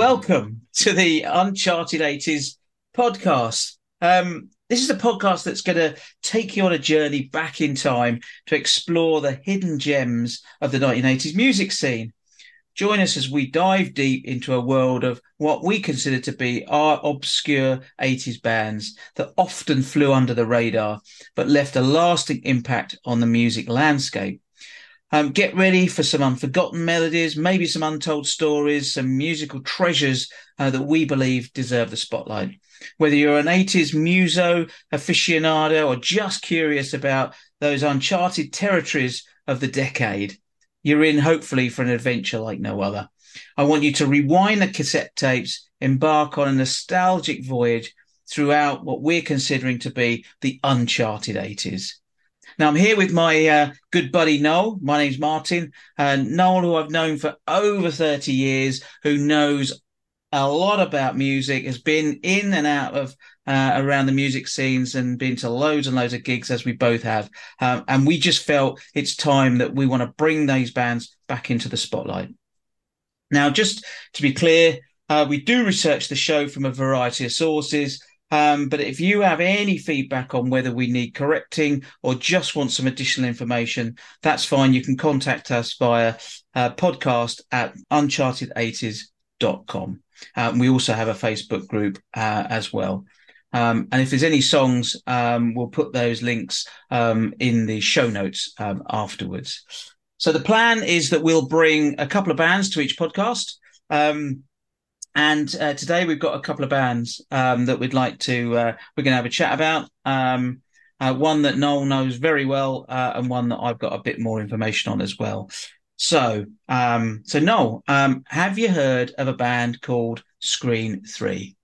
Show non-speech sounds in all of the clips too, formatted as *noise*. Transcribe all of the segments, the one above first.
welcome to the Uncharted 80s podcast. Um, this is a podcast that's going to take you on a journey back in time to explore the hidden gems of the 1980s music scene. Join us as we dive deep into a world of what we consider to be our obscure 80s bands that often flew under the radar but left a lasting impact on the music landscape. Um, get ready for some unforgotten melodies, maybe some untold stories, some musical treasures uh, that we believe deserve the spotlight. Whether you're an 80s muso aficionado or just curious about those uncharted territories of the decade, you're in hopefully for an adventure like no other. I want you to rewind the cassette tapes, embark on a nostalgic voyage throughout what we're considering to be the uncharted 80s. Now, I'm here with my uh, good buddy Noel. My name's Martin. Uh, Noel, who I've known for over 30 years, who knows a lot about music, has been in and out of uh, around the music scenes and been to loads and loads of gigs, as we both have. Um, and we just felt it's time that we want to bring these bands back into the spotlight. Now, just to be clear, uh, we do research the show from a variety of sources. Um, but if you have any feedback on whether we need correcting or just want some additional information, that's fine. You can contact us via uh, podcast at uncharted80s.com. Um, we also have a Facebook group uh, as well. Um, and if there's any songs, um, we'll put those links um, in the show notes um, afterwards. So the plan is that we'll bring a couple of bands to each podcast. Um, and uh, today we've got a couple of bands um, that we'd like to uh, we're going to have a chat about. Um, uh, one that Noel knows very well, uh, and one that I've got a bit more information on as well. So, um, so Noel, um, have you heard of a band called Screen Three?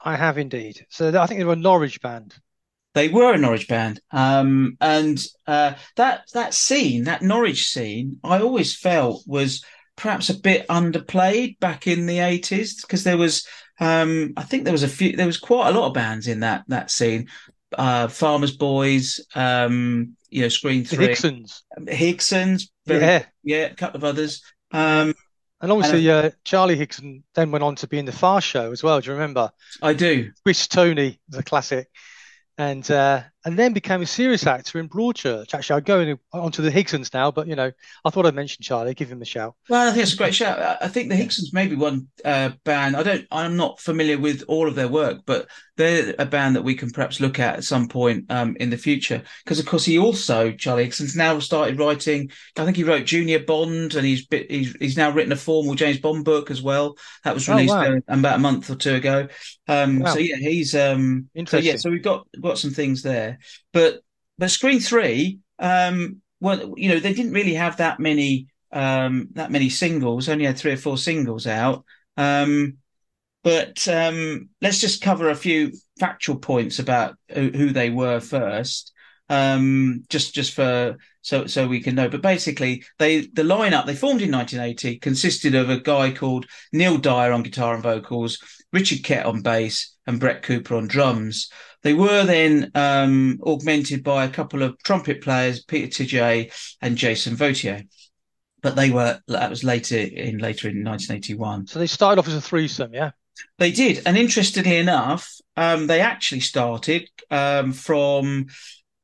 I have indeed. So I think they were a Norwich band. They were a Norwich band, um, and uh, that that scene, that Norwich scene, I always felt was perhaps a bit underplayed back in the 80s because there was um, I think there was a few there was quite a lot of bands in that that scene. Uh, Farmers Boys um, you know Screen 3 Higsons Higsons very, yeah. yeah a couple of others. Um, and obviously and, uh, Charlie Higson then went on to be in the Fast Show as well do you remember? I do. Swiss Tony is a classic. And uh, and then became a serious actor in Broadchurch. Actually, I'm going onto the Higsons now, but you know, I thought I'd mention Charlie. Give him a shout. Well, I think it's a great shout. I think the Higsons maybe one uh, band. I don't. I'm not familiar with all of their work, but they're a band that we can perhaps look at at some point um, in the future. Because of course, he also Charlie Higson's now started writing. I think he wrote Junior Bond, and he's he's he's now written a formal James Bond book as well. That was released oh, wow. about a month or two ago. Um, wow. So yeah, he's um, interesting. So yeah, so we've got got some things there. But but Screen Three, um, well, you know, they didn't really have that many um, that many singles. Only had three or four singles out. Um, but um, let's just cover a few factual points about who, who they were first, um, just just for so so we can know. But basically, they the lineup they formed in 1980 consisted of a guy called Neil Dyer on guitar and vocals, Richard Kett on bass, and Brett Cooper on drums. They were then um, augmented by a couple of trumpet players, Peter Tjay and Jason Vautier. But they were that was later in later in 1981. So they started off as a threesome, yeah. They did, and interestingly enough, um, they actually started um, from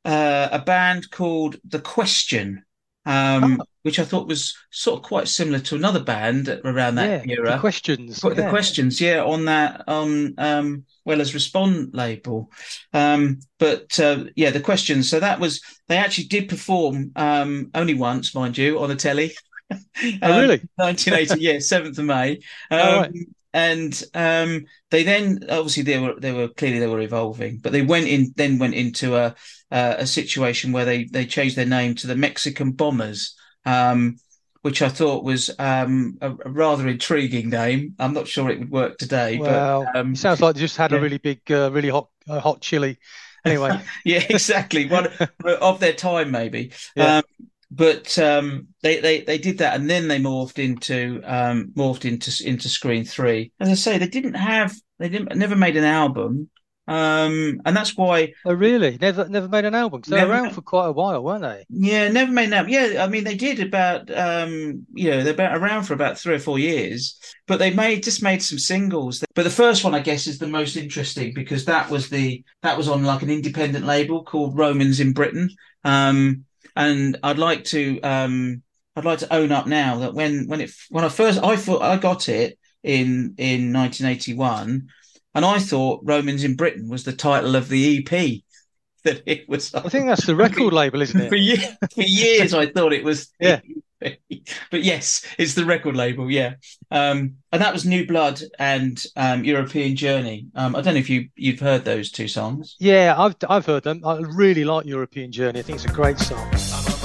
uh, a band called The Question, um, oh. which I thought was sort of quite similar to another band around that yeah, era. The Questions, the yeah. Questions, yeah, on that on um, Weller's Respond label. Um, but uh, yeah, the questions. So that was they actually did perform um, only once, mind you, on the telly. *laughs* oh, really? 1980, yeah, 7th of May. *laughs* Um, oh, right. And um, they then obviously they were they were clearly they were evolving, but they went in then went into a uh, a situation where they they changed their name to the Mexican Bombers. Um, which I thought was um, a, a, rather intriguing name. I'm not sure it would work today. Well, but, um, sounds like they just had yeah. a really big, uh, really hot, uh, hot chili. Anyway, *laughs* yeah, exactly. One *laughs* of their time, maybe. Yeah. But um, they, they they did that, and then they morphed into um, morphed into into Screen Three. As I say, they didn't have they didn't never made an album. Um, and that's why. Oh, really? Never, never made an album. They were around for quite a while, weren't they? Yeah, never made an album. Yeah, I mean they did about, um, you know, they're about around for about three or four years, but they made just made some singles. But the first one, I guess, is the most interesting because that was the that was on like an independent label called Romans in Britain. Um, and I'd like to, um, I'd like to own up now that when when it when I first I thought I got it in in 1981 and I thought Romans in Britain was the title of the EP *laughs* that it was. I think that's the record label, isn't it? *laughs* For, years, for years, I thought it was. Yeah. *laughs* But yes, it's the record label. Yeah. Um, and that was New Blood and um, European Journey. Um, I don't know if you you've heard those two songs. Yeah, I've I've heard them. I really like European Journey. I think it's a great song.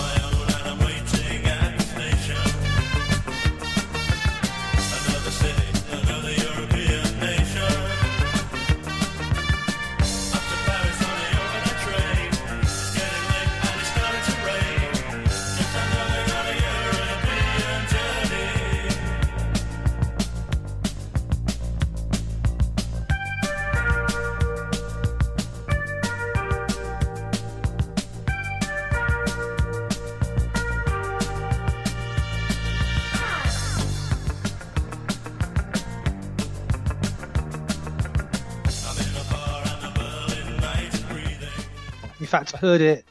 Fact, I heard it.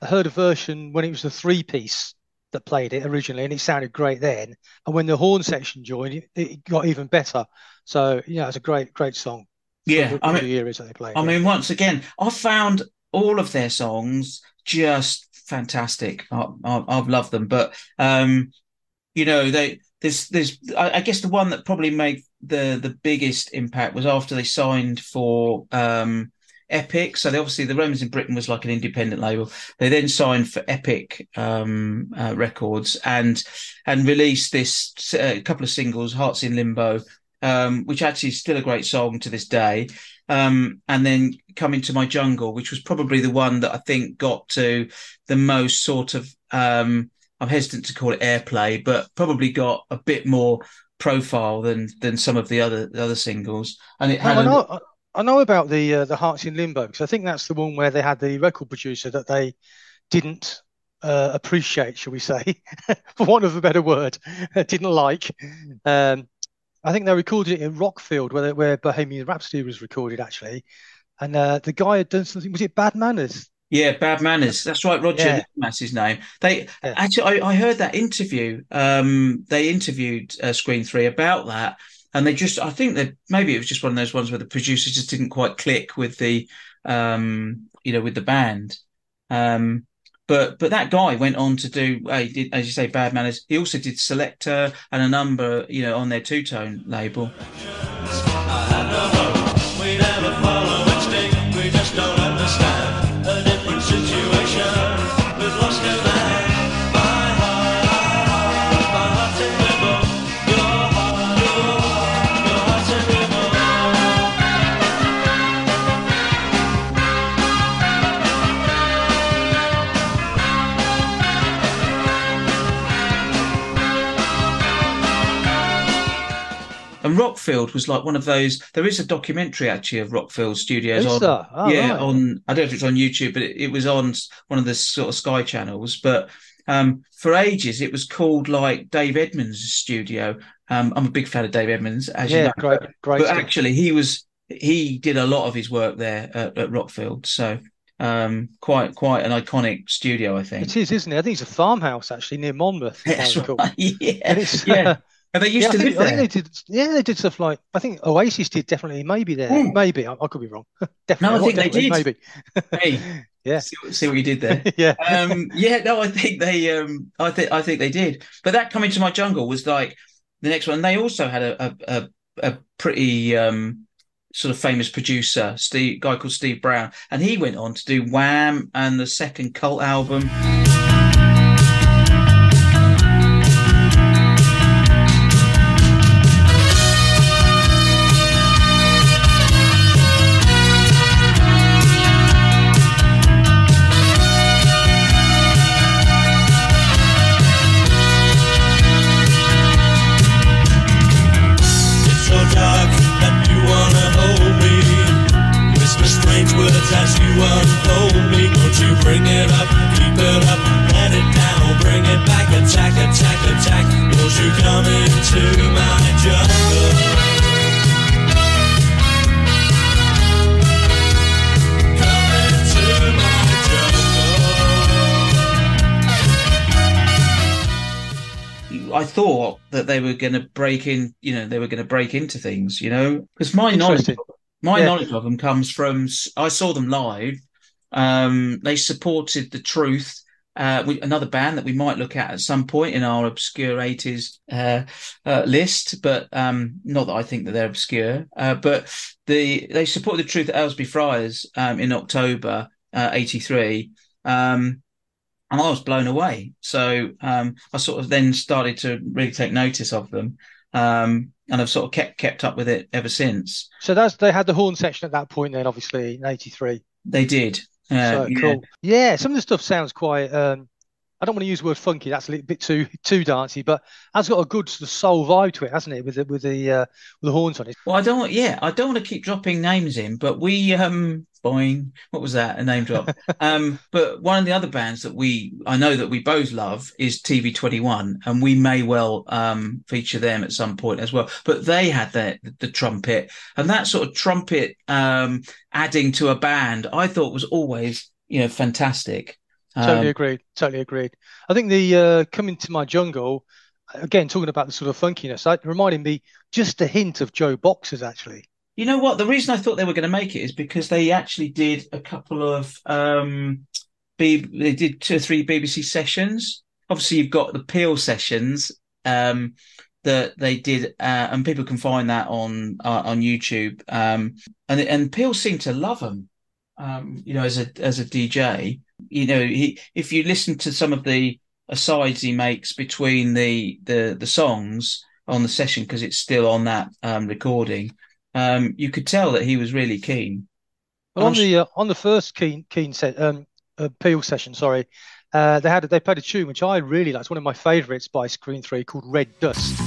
I heard a version when it was the three piece that played it originally, and it sounded great then. And when the horn section joined, it, it got even better. So yeah, it's a great, great song. Yeah, I mean, that they played. I yeah. mean, once again, I found all of their songs just fantastic. I, have loved them, but um, you know, they there's there's I, I, guess the one that probably made the the biggest impact was after they signed for um Epic. So they obviously the Romans in Britain was like an independent label. They then signed for Epic um, uh, Records and and released this uh, couple of singles, Hearts in Limbo, um, which actually is still a great song to this day. Um, and then Come to My Jungle, which was probably the one that I think got to the most sort of um, I'm hesitant to call it airplay, but probably got a bit more profile than than some of the other the other singles. And it had. a, I know about the uh, the Hearts in Limbo because I think that's the one where they had the record producer that they didn't uh, appreciate, shall we say, *laughs* for want of a better word, *laughs* didn't like. Um, I think they recorded it in Rockfield, where where Bohemian Rhapsody was recorded actually, and uh, the guy had done something. Was it Bad Manners? Yeah, Bad Manners. That's right, Roger. Yeah. That's his name. They yeah. actually, I, I, heard that interview. Um, they interviewed uh, Screen Three about that, and they just I think that maybe it was just one of those ones where the producers just didn't quite click with the um you know with the band. Um but but that guy went on to do uh, did as you say bad manners. He also did Selecter and a number you know on their two tone label And Rockfield was like one of those. There is a documentary actually of Rockfield Studios is on, oh, yeah, right. on. I don't know if it's on YouTube, but it, it was on one of the sort of Sky channels. But um, for ages, it was called like Dave Edmunds' studio. Um, I'm a big fan of Dave Edmunds, as yeah, you know. great, great. But stuff. actually, he was he did a lot of his work there at, at Rockfield. So um, quite quite an iconic studio, I think. It is, isn't it? I think it's a farmhouse actually near Monmouth. That's right. *laughs* Yeah, yeah. *laughs* And they used yeah, to I live think, I there. think they did. Yeah, they did stuff like I think Oasis did definitely. Maybe there. Hmm. Maybe I, I could be wrong. *laughs* definitely. No, I think they did. Maybe. *laughs* Hey, Yeah. see, see what you did there. *laughs* yeah. um, yeah, no, I think they, um, I think, I think they did. But that coming to my jungle was like the next one. They also had a, a, a, a pretty um, sort of famous producer, Steve, guy called Steve Brown, and he went on to do Wham and the second Cult album. That they were going to break in, you know, they were going to break into things, you know, because my knowledge, my Yeah. knowledge of them comes from, I saw them live. Um, they supported the truth. Uh, we, another band that we might look at at some point in our obscure 80s uh, uh, list, but um, not that I think that they're obscure. Uh, but the they supported the truth at Aylesbury Friars um, in October uh, 83. Um, and I was blown away. So um, I sort of then started to really take notice of them, um, and I've sort of kept kept up with it ever since. So that's they had the horn section at that point then, obviously in '83. They did. Uh, so yeah. cool. Yeah, some of the stuff sounds quite. Um, I don't want to use the word funky. That's a little bit too too dancey, but has got a good sort of soul vibe to it, hasn't it? With the with the uh, with the horns on it. Well, I don't. want- Yeah, I don't want to keep dropping names in, but we um, boing. What was that? A name drop. *laughs* um, but one of the other bands that we I know that we both love is TV Twenty One, and we may well um feature them at some point as well. But they had the the trumpet, and that sort of trumpet um adding to a band, I thought was always you know fantastic. Totally Um, agreed. Totally agreed. I think the uh, coming to my jungle again, talking about the sort of funkiness, that reminded me just a hint of JoBoxers actually. You know what? The reason I thought they were going to make it is because they actually did a couple of um, B- they did two or three BBC sessions. Obviously, you've got the Peel sessions um, that they did, uh, and people can find that on uh, on YouTube. Um, and and Peel seemed to love them. Um, you know, as a as a DJ, you know, he if you listen to some of the asides he makes between the the the songs on the session because it's still on that um, recording um, you could tell that he was really keen. Well, on the uh, on the first Keen Keen set um uh, Peel session, sorry, uh, they had they played a tune which I really liked. It's one of my favourites by Screen Three called Red Dust.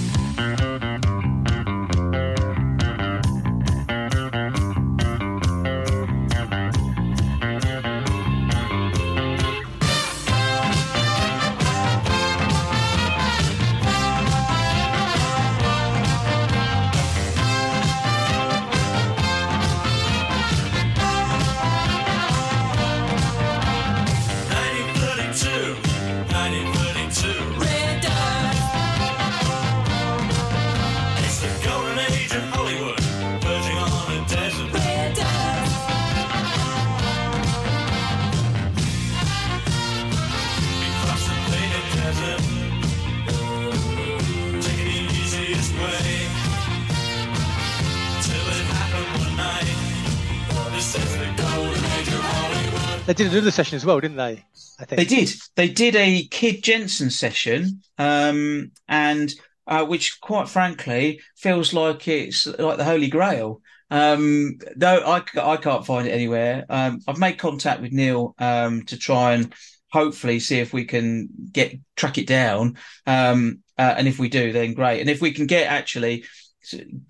Another session as well, didn't they? I think They did. They did a Kid Jensen session, um, and uh, which, quite frankly, feels like it's like the Holy Grail. Um, no, I, I can't find it anywhere. Um, I've made contact with Neil um, to try and hopefully see if we can get track it down. Um, uh, and if we do, then great. And if we can get actually,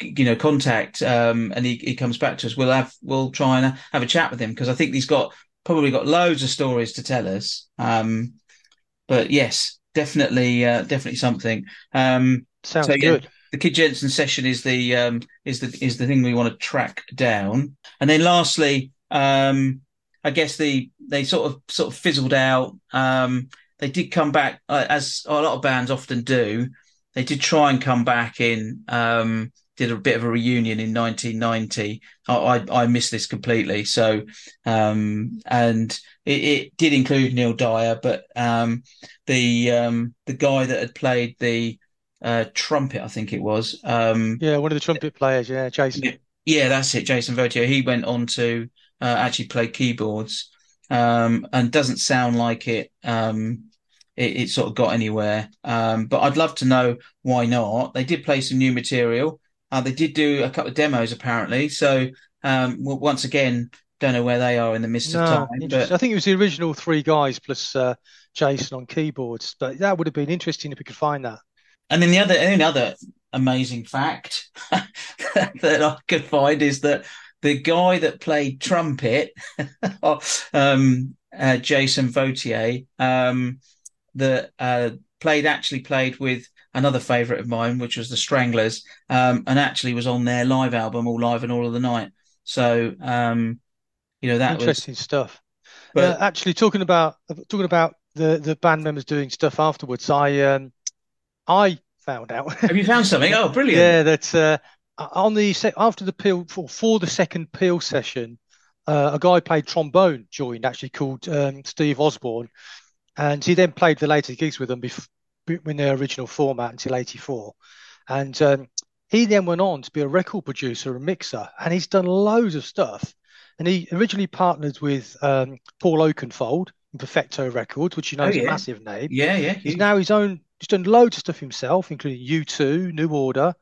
you know, contact um, and he, he comes back to us, we'll have we'll try and have a chat with him because I think he's got probably got loads of stories to tell us. Um, but yes, definitely, uh, definitely something. Um, sounds so, yeah. good. the Kid Jensen session is the um, is the is the thing we want to track down, and then lastly, um, I guess the they sort of sort of fizzled out. Um, they did come back uh, as a lot of bands often do. They did try and come back in. Um, did a bit of a reunion in 1990. I I, I missed this completely. So um, and it, it did include Neil Dyer, but um, the um, the guy that had played the uh, trumpet, I think it was. Um, Yeah, one of the trumpet players. Yeah, Jason. Yeah. that's it. Jason Vautier. He went on to uh, actually play keyboards, um, and doesn't sound like it. Um, it, it sort of got anywhere. Um, but I'd love to know why not. They did play some new material. Uh, they did do a couple of demos apparently. So um, once again, don't know where they are in the midst of time. But I think it was the original three guys plus uh, Jason on keyboards, but that would have been interesting if we could find that. And then the other, another amazing fact *laughs* that I could find is that the guy that played trumpet, *laughs* um, uh, Jason Vautier, um, that uh, played actually played with another favourite of mine, which was the Stranglers, um, and actually was on their live album, All Live and All of the Night. So, um, you know, that was. Interesting stuff. But Uh, actually, talking about talking about the the band members doing stuff afterwards, I um I found out. *laughs* have you found something? Oh, brilliant! Yeah, that uh, on the se- after the peel for, for the second peel session, uh, a guy played trombone joined actually called um, Steve Osborne, and he then played the later gigs with them bef- in their original format until '84, and um, he then went on to be a record producer and mixer, and he's done loads of stuff. And he originally partnered with um, Paul Oakenfold in Perfecto Records, which you know Oh, is yeah. a massive name. Yeah, yeah. He's now his own. He's done loads of stuff himself, including U2, New Order,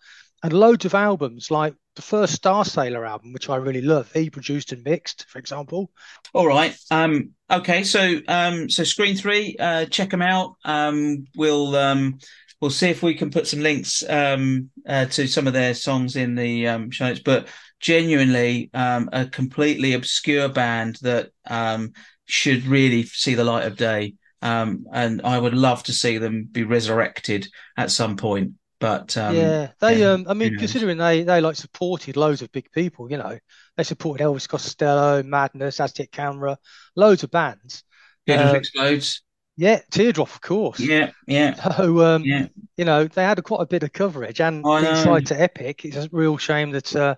and loads of albums like the first Starsailor album, which I really love. He produced and mixed, for example. All right. Um, okay. So, um, so Screen Three, uh, check them out. Um, we'll um, we'll see if we can put some links um, uh, to some of their songs in the um, show notes. But genuinely, um, a completely obscure band that um, should really see the light of day. Um, and I would love to see them be resurrected at some point. But um, yeah, they. yeah, um, I mean, knows? considering they they like supported loads of big people, you know, they supported Elvis Costello, Madness, Aztec Camera, loads of bands. Teardrops uh, explodes. Yeah, Teardrop, of course. Yeah, yeah, *laughs* So, um, yeah. you know, they had a, quite a bit of coverage, and inside to Epic, it's a real shame that uh,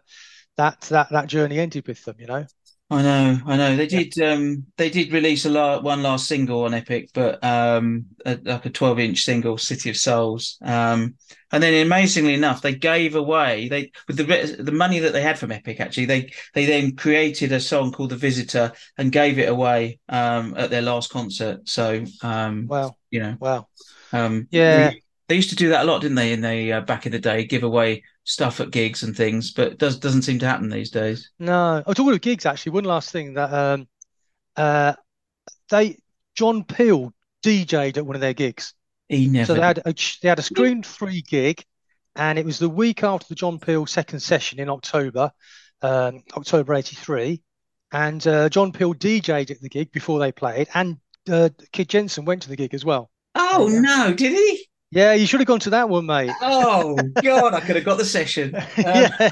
that that that journey ended with them. You know. I know, I know. They Yeah. did. Um, they did release a la one last single on Epic, but um, a, like a twelve-inch single, "City of Souls." Um, and then, amazingly enough, they gave away they with the the money that they had from Epic. Actually, they they then created a song called "The Visitor" and gave it away um, at their last concert. So, um, Wow. you know, Wow. um, Yeah. they, they used to do that a lot, didn't they? In the uh, back in the day, give away stuff at gigs and things, but it does doesn't seem to happen these days. No. Oh, talking of gigs, actually, one last thing that um, uh, they John Peel DJ'd at one of their gigs. He never. So they had a they had a Screen Three gig, and it was the week after the John Peel second session in October, um, October '83, and uh, John Peel DJ'd at the gig before they played, and uh, Kid Jensen went to the gig as well. oh Yeah. no, did he? Yeah, you should have gone to that one, mate. *laughs* Oh God, I could have got the session. *laughs* Um, yeah.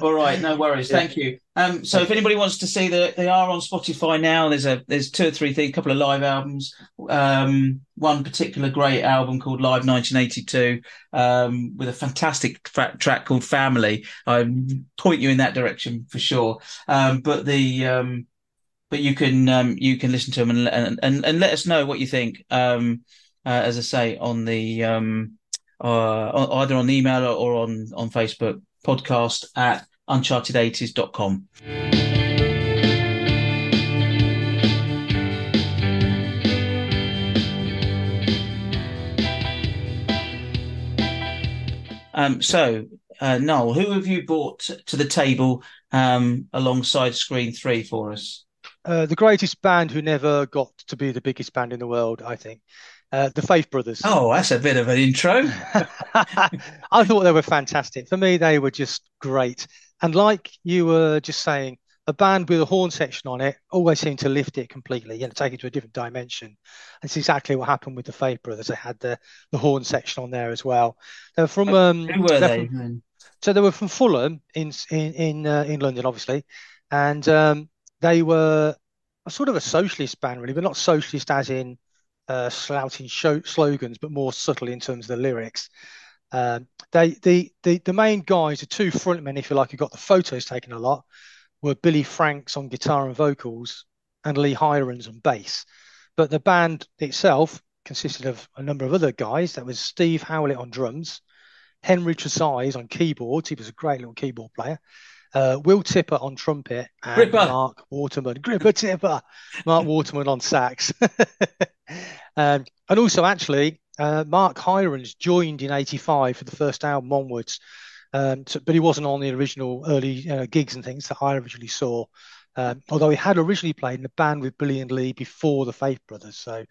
All right, no worries. Yeah. Thank you. Um, so if anybody wants to see that, they are on Spotify now. There's a there's two or three things, a couple of live albums. Um, one particular great album called Live 1982, um, with a fantastic fa- track called Family. I point you in that direction for sure. Um, but the um, but you can um, you can listen to them and and and, and let us know what you think. Um, uh, as I say on the um, uh, either on email or, on on Facebook podcast at uncharted80s.com. Um, so, uh, Noel, who have you brought to the table um, alongside Screen Three for us? Uh, the greatest band who never got to be the biggest band in the world, I think. Uh, the Faith Brothers. Oh, that's a bit of an intro. *laughs* I thought they were fantastic. For me, they were just great. And like you were just saying, a band with a horn section on it always seemed to lift it completely, you know, take it to a different dimension. That's exactly what happened with the Faith Brothers. They had the, the horn section on there as well. They're from um, Who were they? from- so they were from Fulham in in in, uh, in London, obviously, and um, they were a sort of a socialist band, really, but not socialist as in uh, show, slogans, but more subtle in terms of the lyrics. Um, they the, the the main guys, the two frontmen, if you like, who got the photos taken a lot, were Billy Franks on guitar and vocals, and Lee Hirons on bass. But the band itself consisted of a number of other guys. That was Steve Howlett on drums, Henry Tresize on keyboards. He was a great little keyboard player. Uh, Will Tipper on trumpet and Gripper. Mark Waterman, Gripper Tipper, Mark Waterman on sax. *laughs* um, and also, actually, uh, Mark Hirons joined in '85 for the first album onwards, um, so- but he wasn't on the original early uh, gigs and things that I originally saw. Um, although he had originally played in a band with Billy and Lee before the Faith Brothers. So,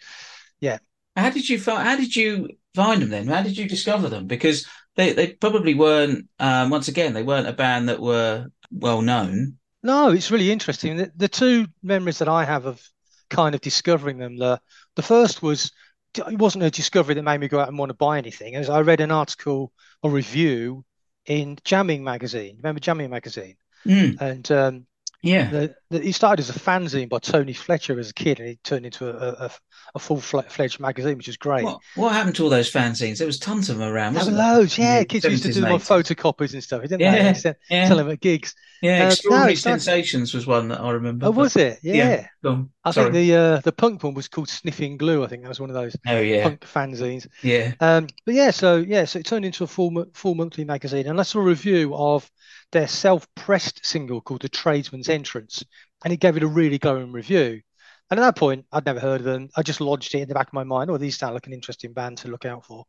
How did you find? How did you find them then? How did you discover them? Because they, they probably weren't. Um, once again, they weren't a band that were well known. No, it's really interesting. The, the two memories that I have of kind of discovering them, the the first was it wasn't a discovery that made me go out and want to buy anything. As I read an article or review in Jamming magazine. Remember Jamming magazine? Mm, And um, yeah. the, the, he started as a fanzine by Tony Fletcher as a kid, and he turned into a, a, a full fledged magazine, which is great. What, what happened to all those fanzines? There was tons of them around. There were loads, yeah. Kids used to do on photocopies and stuff, didn't Yeah, they? Yeah, Tell them at gigs. yeah. Uh, Extraordinary no, Sensations was one that I remember. Oh, was it? Yeah. Yeah. I Sorry. think the uh, the punk one was called Sniffing Glue. I think that was one of those Oh yeah, punk fanzines. yeah. Um, but yeah, so yeah, so it turned into a full full monthly magazine, and I saw a review of their self-pressed single called "The Tradesman's Entrance," and it gave it a really glowing review. And at that point, I'd never heard of them. I just lodged it in the back of my mind. Oh, these sound like an interesting band to look out for,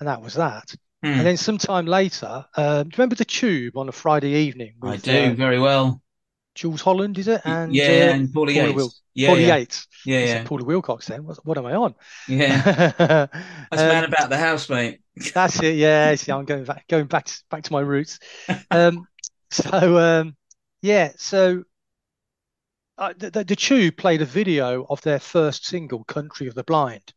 and that was that. Hmm. And then sometime later, uh, do you remember the Tube on a Friday evening I do uh, very well. Jools Holland? Is it? And yeah, uh, and Paula Yates. Wil- yeah, Paula yeah, Yates. yeah, yeah, Paula Wilcox. Then what, what am I on? yeah. *laughs* That's Um, man about the house, mate. That's it. Yeah, see, I'm going back, going back, to, back to my roots. *laughs* Um, *laughs* so um, yeah, so uh, the, the, the Tube played a video of their first single, "Country of the Blind,"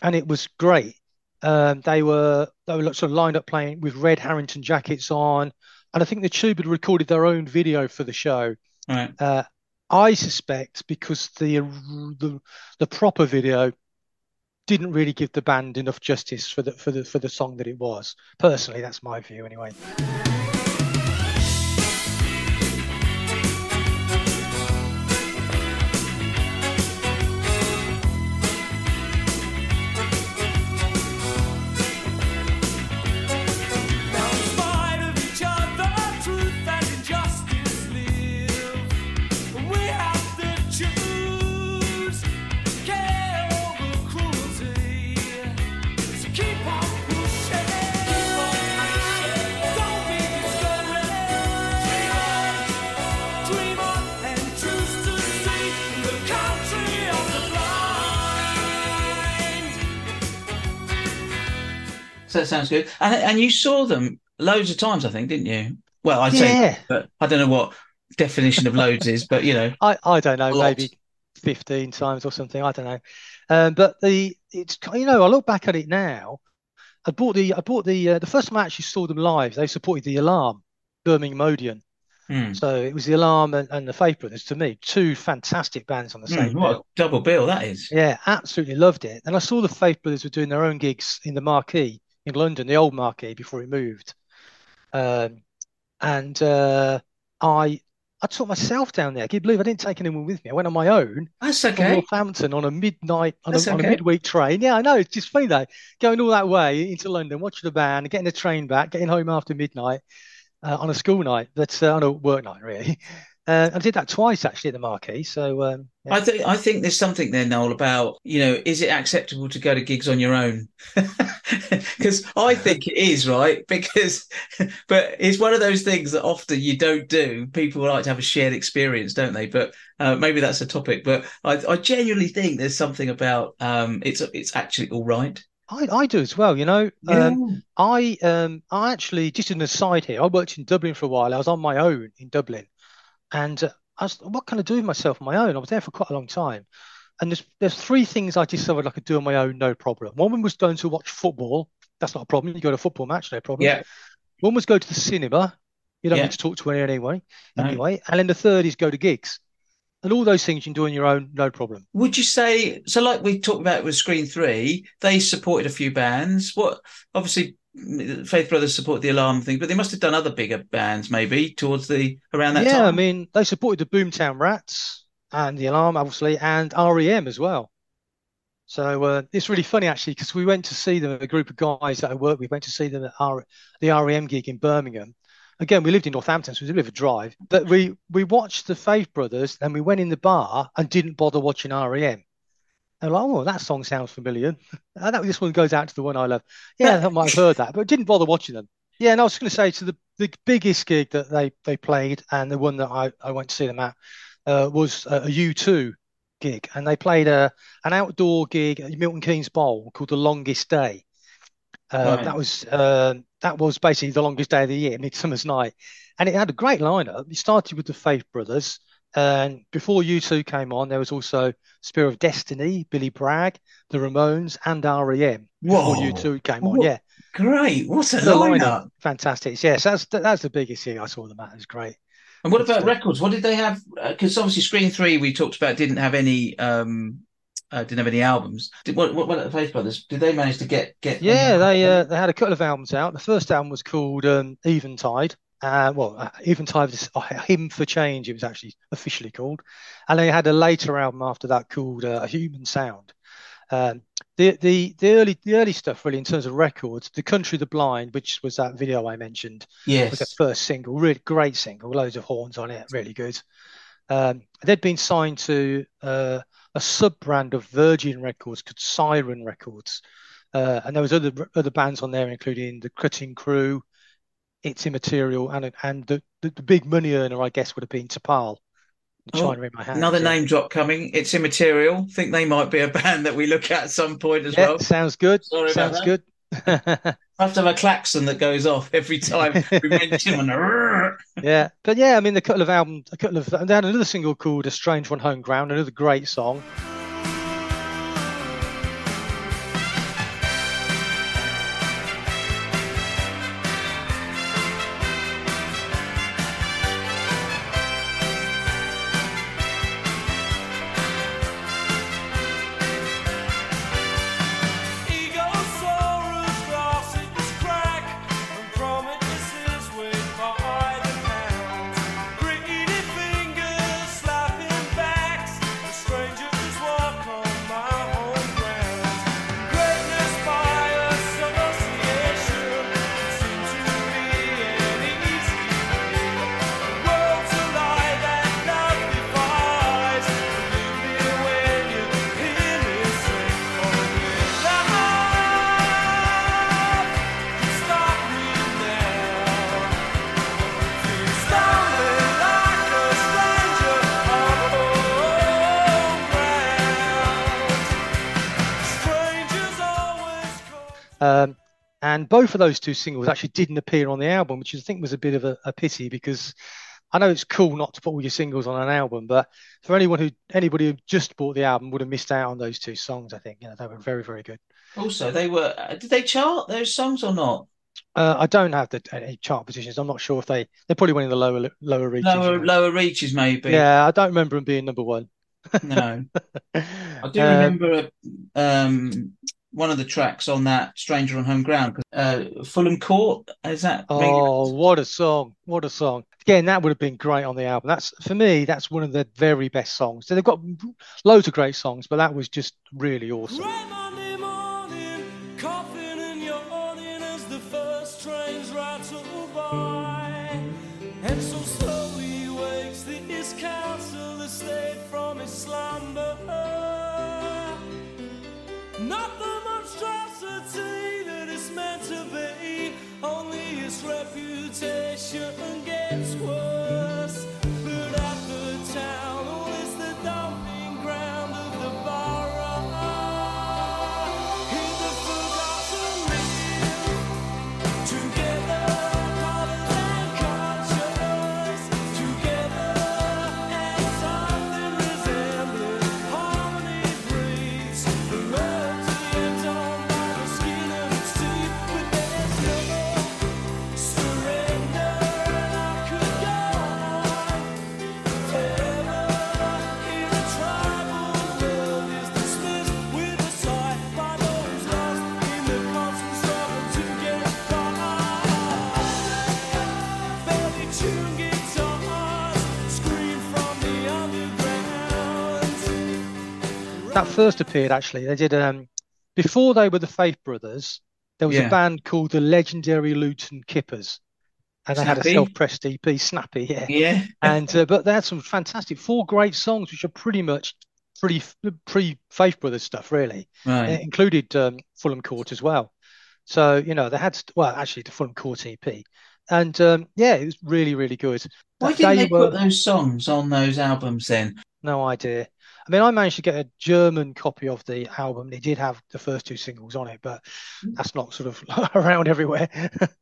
and it was great. Um, they were they were sort of lined up playing with red Harrington jackets on, and I think the Tube had recorded their own video for the show. Right. Uh, I suspect because the the the proper video didn't really give the band enough justice for the for the for the song that it was. Personally, that's my view anyway. That sounds good. And and you saw them loads of times, I think, didn't you? Well, I'd say, but I don't know what definition of loads is, but you know, I I don't know, maybe 15 times or something. I don't know. Um, but the it's you know I look back at it now. I bought the I bought the uh, the first time I actually saw them live. They supported the Alarm, Birmingham Odeon. Hmm. So it was the Alarm and, and the Faith Brothers to me, two fantastic bands on the same what bill. a double bill that is. Yeah, absolutely loved it. And I saw the Faith Brothers were doing their own gigs in the Marquee in London, the old Marquee before it moved. Um, and uh, I I took myself down there. Can you believe I didn't take anyone with me? I went on my own That's okay. Northampton on a midnight on a, on a okay. midweek train. Yeah, I know. It's just funny though, going all that way into London, watching the band, getting the train back, getting home after midnight uh, on a school night, That's uh, on a work night really. *laughs* Uh, I did that twice actually at the Marquee. So um, yeah. I think I think there's something there, Noel, about you know, is it acceptable to go to gigs on your own? *laughs* Because I think it is, right? *laughs* Because, but it's one of those things that often you don't do. People like to have a shared experience, don't they? But uh, maybe that's a topic. But I, I genuinely think there's something about um, it's it's actually all right. I, I do as well. You know, um, I um I actually just an aside here. I worked in Dublin for a while. I was on my own in Dublin, and uh, I was, what can I do with myself on my own? I was there for quite a long time, and there's there's three things I discovered I could do on my own, no problem. One was going to watch football. That's not a problem. You go to a football match, no problem. yeah, One was go to the cinema. You don't Yeah. need to talk to anyone anyway. No. Anyway, and then the third is go to gigs, and all those things you can do on your own, no problem. Would you say so? Like we talked about with Screen Three, they supported a few bands. What obviously Faith Brothers support the Alarm thing, but they must have done other bigger bands maybe towards the around that time. Yeah, I mean, they supported the Boomtown Rats and the Alarm, obviously, and REM as well. So uh, it's really funny actually because we went to see them. A group of guys that I work with went to see them at R- the REM gig in Birmingham. Again, we lived in Northampton, so it was a bit of a drive. But we we watched the Faith Brothers, and we went in the bar and didn't bother watching REM. And like, oh, that song sounds familiar. And that this one goes out to the one I love. Yeah, I might have heard that, but didn't bother watching them. Yeah, and I was going to say to the the biggest gig that they they played, and the one that I I went to see them at uh, was uh, a U2 gig, and they played a an outdoor gig at Milton Keynes Bowl called the Longest Day. Uh, Right. That was uh, that was basically the longest day of the year, Midsummer's Night, and it had a great lineup. It started with the Faith Brothers, and before U2 came on, there was also Spear of Destiny, Billy Bragg, the Ramones, and REM. Before U2 came on, What- yeah, Great. What a the lineup. lineup, fantastic. Yes, that's that's the biggest thing I saw them at. It was great. And what about records? What did they have? Because obviously, Screen Three we talked about didn't have any um uh, didn't have any albums. Did what? What, what about the Faith Brothers? Did they manage to get get? Yeah, they uh, they had a couple of albums out. The first album was called um, Eventide. Uh, well, uh, Eventide is uh, Hymn for Change. It was actually officially called, and they had a later album after that called uh, Human Sound. Um, the the the early the early stuff really in terms of records, The Country of the Blind, which was that video I mentioned, was their first single. Really great single, loads of horns on it, really good. Um, they'd been signed to uh, a sub brand of Virgin Records called Siren Records, uh, and there was other other bands on there, including the Cutting Crew, It's Immaterial, and and the, the, the big money earner, I guess, would have been T'Pau. Oh, China in my hands. Another name drop coming. It's immaterial. Think they might be a *laughs* band that we look at at some point as Yeah, well. sounds good. Sorry sounds good. I have to have a klaxon that goes off every time we *laughs* mention one. *laughs* Yeah, but yeah, I mean, a couple of albums, a couple of they had another single called "A Stranger on Home Ground," another great song. Um, and both of those two singles actually didn't appear on the album, which I think was a bit of a, a pity because I know it's cool not to put all your singles on an album, but for anyone who anybody who just bought the album would have missed out on those two songs. I think you know they were very very good. Also, they were. uh, Did they chart those songs or not? Uh, I don't have the any chart positions. I'm not sure if they they probably went in the lower lower reaches. Lower lower reaches, maybe. Yeah, I don't remember them being number one. No. *laughs* I do Um, remember um, one of the tracks on that "Stranger on Home Ground." Uh, Fulham Court is that? Oh, what a song! What a song! Again, that would have been great on the album. That's for me. That's one of the very best songs. So they've got loads of great songs, but that was just really awesome. Right his reputation That first appeared actually. They did um before they were the Faith Brothers. There was Yeah. a band called the Legendary Luton Kippers, and they had a self-pressed EP, Snappy, yeah. Yeah. *laughs* and uh, but they had some fantastic four great songs, which are pretty much pre pre Faith Brothers stuff, really. Right. It included um, Fulham Court as well. So you know they had well actually the Fulham Court EP, and um, yeah, it was really really good. Why didn't day they were- put those songs on those albums then? No idea. I mean, I managed to get a German copy of the album. It did have the first two singles on it, but that's not sort of *laughs* around everywhere.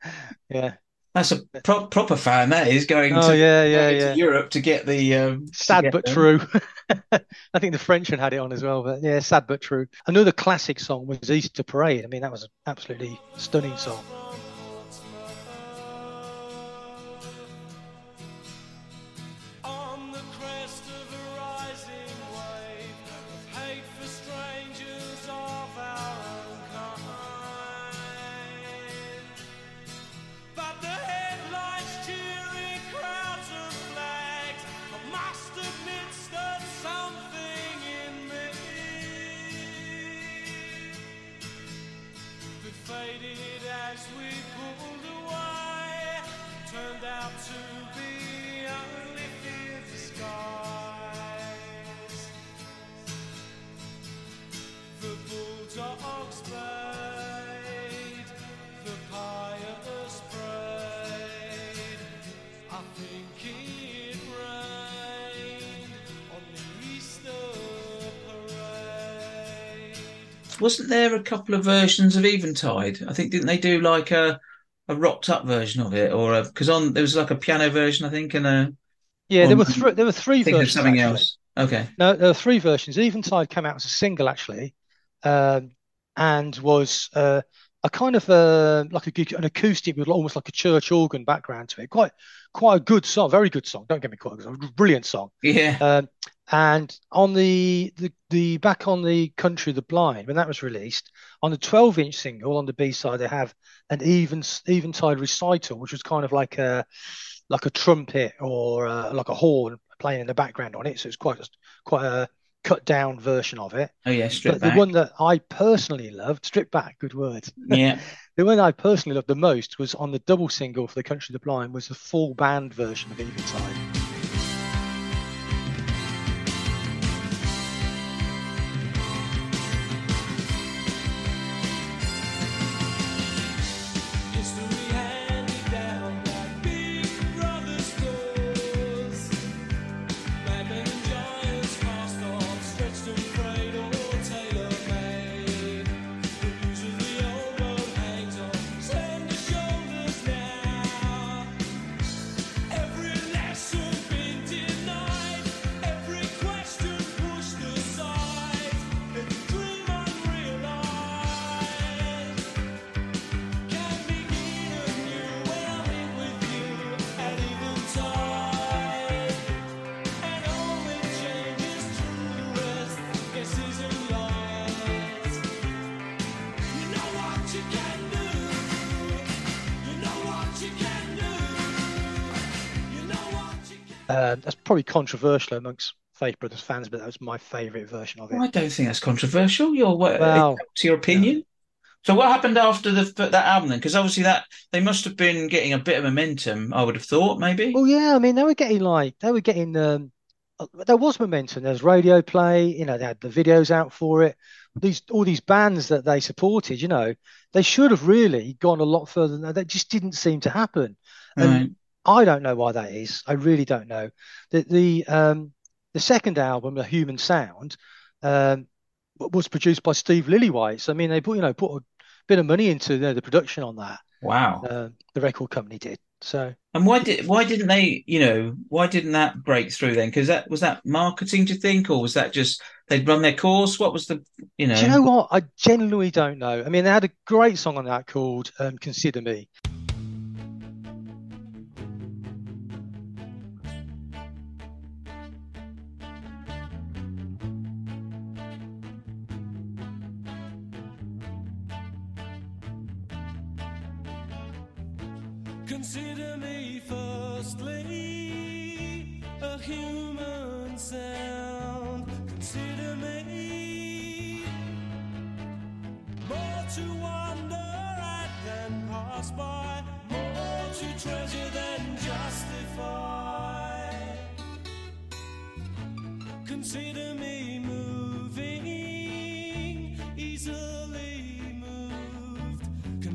*laughs* yeah. That's a pro- proper fan. That is going Oh to, yeah, yeah, going to. Europe to get the. Um, Sad but them. true. *laughs* I think the French had had it on as well, but yeah, sad but true. Another classic song was Easter Parade. I mean, that was an absolutely stunning song. Wasn't there a couple of versions of Eventide? I think didn't they do like a a rocked up version of it, or because on there was like a piano version, I think, and a Yeah, there were three. There were three I think of versions. something actually. else. Okay, No, there were three versions. Eventide came out as a single actually, um, and was uh, a kind of uh, like a, an acoustic with almost like a church organ background to it. Quite, quite a good song. Very good song. Don't get me quite wrong. Brilliant song. yeah, Um, and on the, the the back on the Country of the Blind when that was released on the 12 inch single on the B side they have an even eventide recital which was kind of like a like a trumpet or uh, like a horn playing in the background on it so it's quite quite a cut down version of it. Oh yeah, strip but the one that I personally loved strip back good word *laughs* Yeah, the one I personally loved the most was on the double single for the Country of the Blind was the full band version of Eventide Uh, that's probably controversial amongst Faith Brothers fans, but that was my favourite version of it. I don't think that's controversial. Your what- Well, your opinion. So what happened after the that album then? Because obviously that they must have been getting a bit of momentum. I would have thought maybe. Well, yeah, I mean, they were getting like they were getting um, uh, there was momentum. There was radio play. You know, they had the videos out for it. These all these bands that they supported. You know, they should have really gone a lot further than that. That just didn't seem to happen. And Right. I don't know why that is. I really don't know. The the um the second album, The Human Sound, um was produced by Steve Lillywhite. So I mean, they put you know put a bit of money into the, the production on that. Wow. Uh, the record company did. So And why did why didn't they? You know, why didn't that break through then? Because that was that marketing, do you think, or was that just they'd run their course? What was the you know? do you know what? I genuinely don't know. I mean, they had a great song on that called um, "Consider Me."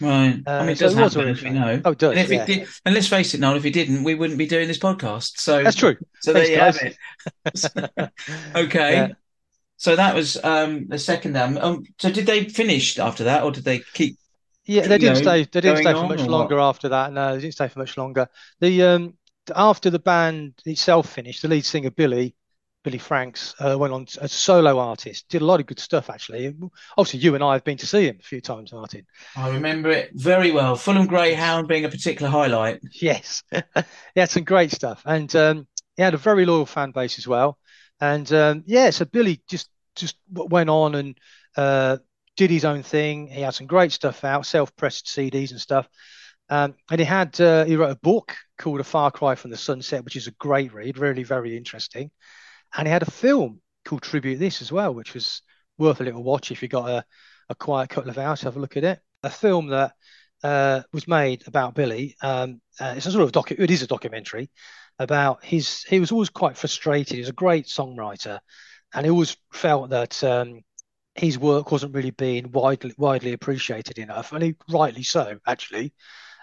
Right. Uh, I mean, it so does it happen, we know. Oh, it does, And if yeah. it did, and let's face it, Noel, if it didn't, we wouldn't be doing this podcast. So That's true. So there Thanks, you guys. have it. *laughs* *laughs* okay. Yeah. So that was um, the second album. Um, so did they finish after that, or did they keep? Yeah, they didn't know, stay. They didn't stay for much or what? longer after that. No, they didn't stay for much longer. The um after the band itself finished, the lead singer Billy Billy Franks uh, went on as a solo artist. Did a lot of good stuff actually. Obviously, you and I have been to see him a few times, Martin. I remember it very well. Fulham Greyhound being a particular highlight. *laughs* Yes, *laughs* he had some great stuff, and um, he had a very loyal fan base as well. And um, yeah, so Billy just just went on and uh, did his own thing. He had some great stuff out, self-pressed CDs and stuff. Um, and he had uh, he wrote a book called A Far Cry from the Sunset, which is a great read, really very interesting. And he had a film called Tribute This as well, which was worth a little watch if you got a, a quiet couple of hours to have a look at it. A film that uh, was made about Billy. Um, uh, it's a sort of docu- it is a documentary about his. He was always quite frustrated. He was a great songwriter, and he always felt that um, his work wasn't really being widely widely appreciated enough, and he rightly so, actually.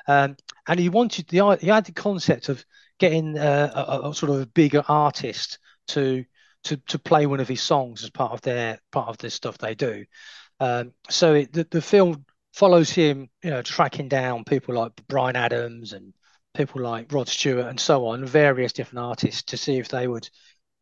Um, and he wanted the he had the concept of getting uh, a, a- a sort of a bigger artist to to to play one of his songs as part of their part of the stuff they do. Um, so it, the the film follows him, you know, tracking down people like Bryan Adams and people like Rod Stewart and so on, various different artists to see if they would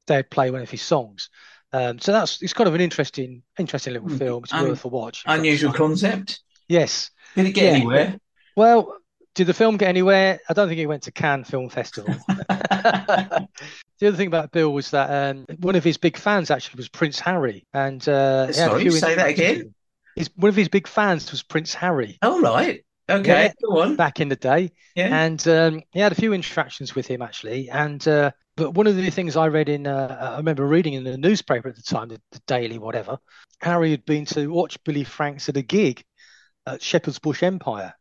they'd play one of his songs. Um, so that's it's kind of an interesting interesting little Hmm. film. It's Un- worth a watch. Unusual concept. Yes. Did it get Yeah. anywhere? Well, did the film get anywhere? I don't think it went to Cannes Film Festival. *laughs* *laughs* the other thing about Bill was that um, one of his big fans actually was Prince Harry, and uh, Sorry, say that again? His, one of his big fans was Prince Harry All right. Okay. Yeah. Go on. back in the day, Yeah. and um, he had a few interactions with him actually. And uh, but one of the things I read in, uh, I remember reading in the newspaper at the time, the, the Daily, whatever, Harry had been to watch Billy Franks at a gig at Shepherd's Bush Empire,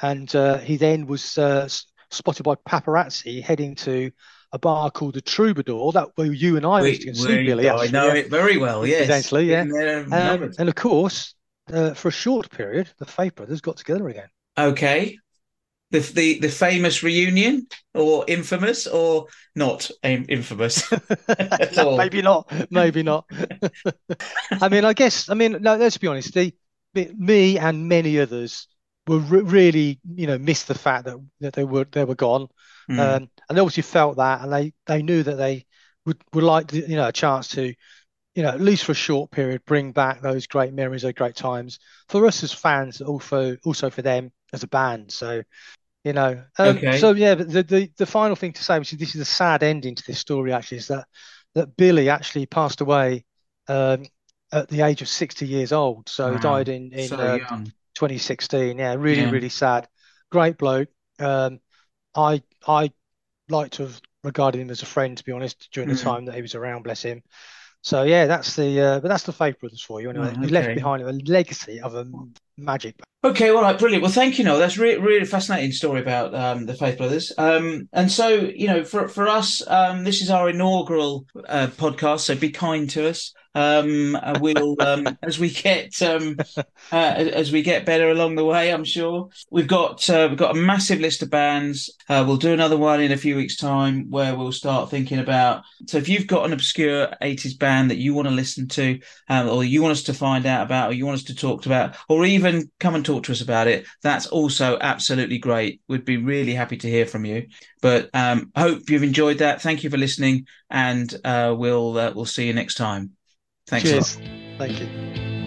and uh, he then was uh, spotted by paparazzi heading to a bar called the Troubadour, that where you and I used to see we- Billy. I know yeah. it very well. Yes. Incidentally, yeah. Um, and of course, uh, for a short period, the Faith Brothers got together again. Okay. The, the the famous reunion, or infamous, or not im- infamous *laughs* at all. maybe not. Maybe not. *laughs* I mean, I guess. I mean, no. Let's be honest. The me and many others were re- really, you know, missed the fact that that they were they were gone, Mm. um, and they obviously felt that, and they they knew that they would would like, you know, a chance to, you know, at least for a short period, bring back those great memories, those great times for us as fans, also also for them as a band. So. You know, um, Okay. so yeah, but the, the the final thing to say, which is this is a sad ending to this story, actually, is that that Billy actually passed away um, at the age of 60 years old. So he Wow. died in in so uh, young. 2016. Yeah, really, Yeah. really sad. Great bloke. Um, I I like to have regarded him as a friend, to be honest, during the Mm. time that he was around. Bless him. So yeah, that's the uh, but that's the Faith Brothers for you. Anyway, Oh, he left behind a legacy of a magic. Okay, all right, brilliant. Well, thank you, Noel. That's really, really fascinating story about um, the Faith Brothers. Um, and so, you know, for for us, um, this is our inaugural uh, podcast. So be kind to us. Um, we'll um, *laughs* as we get um, uh, as we get better along the way. I'm sure we've got uh, we've got a massive list of bands. Uh, we'll do another one in a few weeks' time where we'll start thinking about. So if you've got an obscure 80s band that you want to listen to, um, or you want us to find out about, or you want us to talk about, or even come and talk to us about it, that's also absolutely great. We'd be really happy to hear from you. But um, hope you've enjoyed that. Thank you for listening, and uh, we'll uh, we'll see you next time. Thanks. Cheers. Thank you.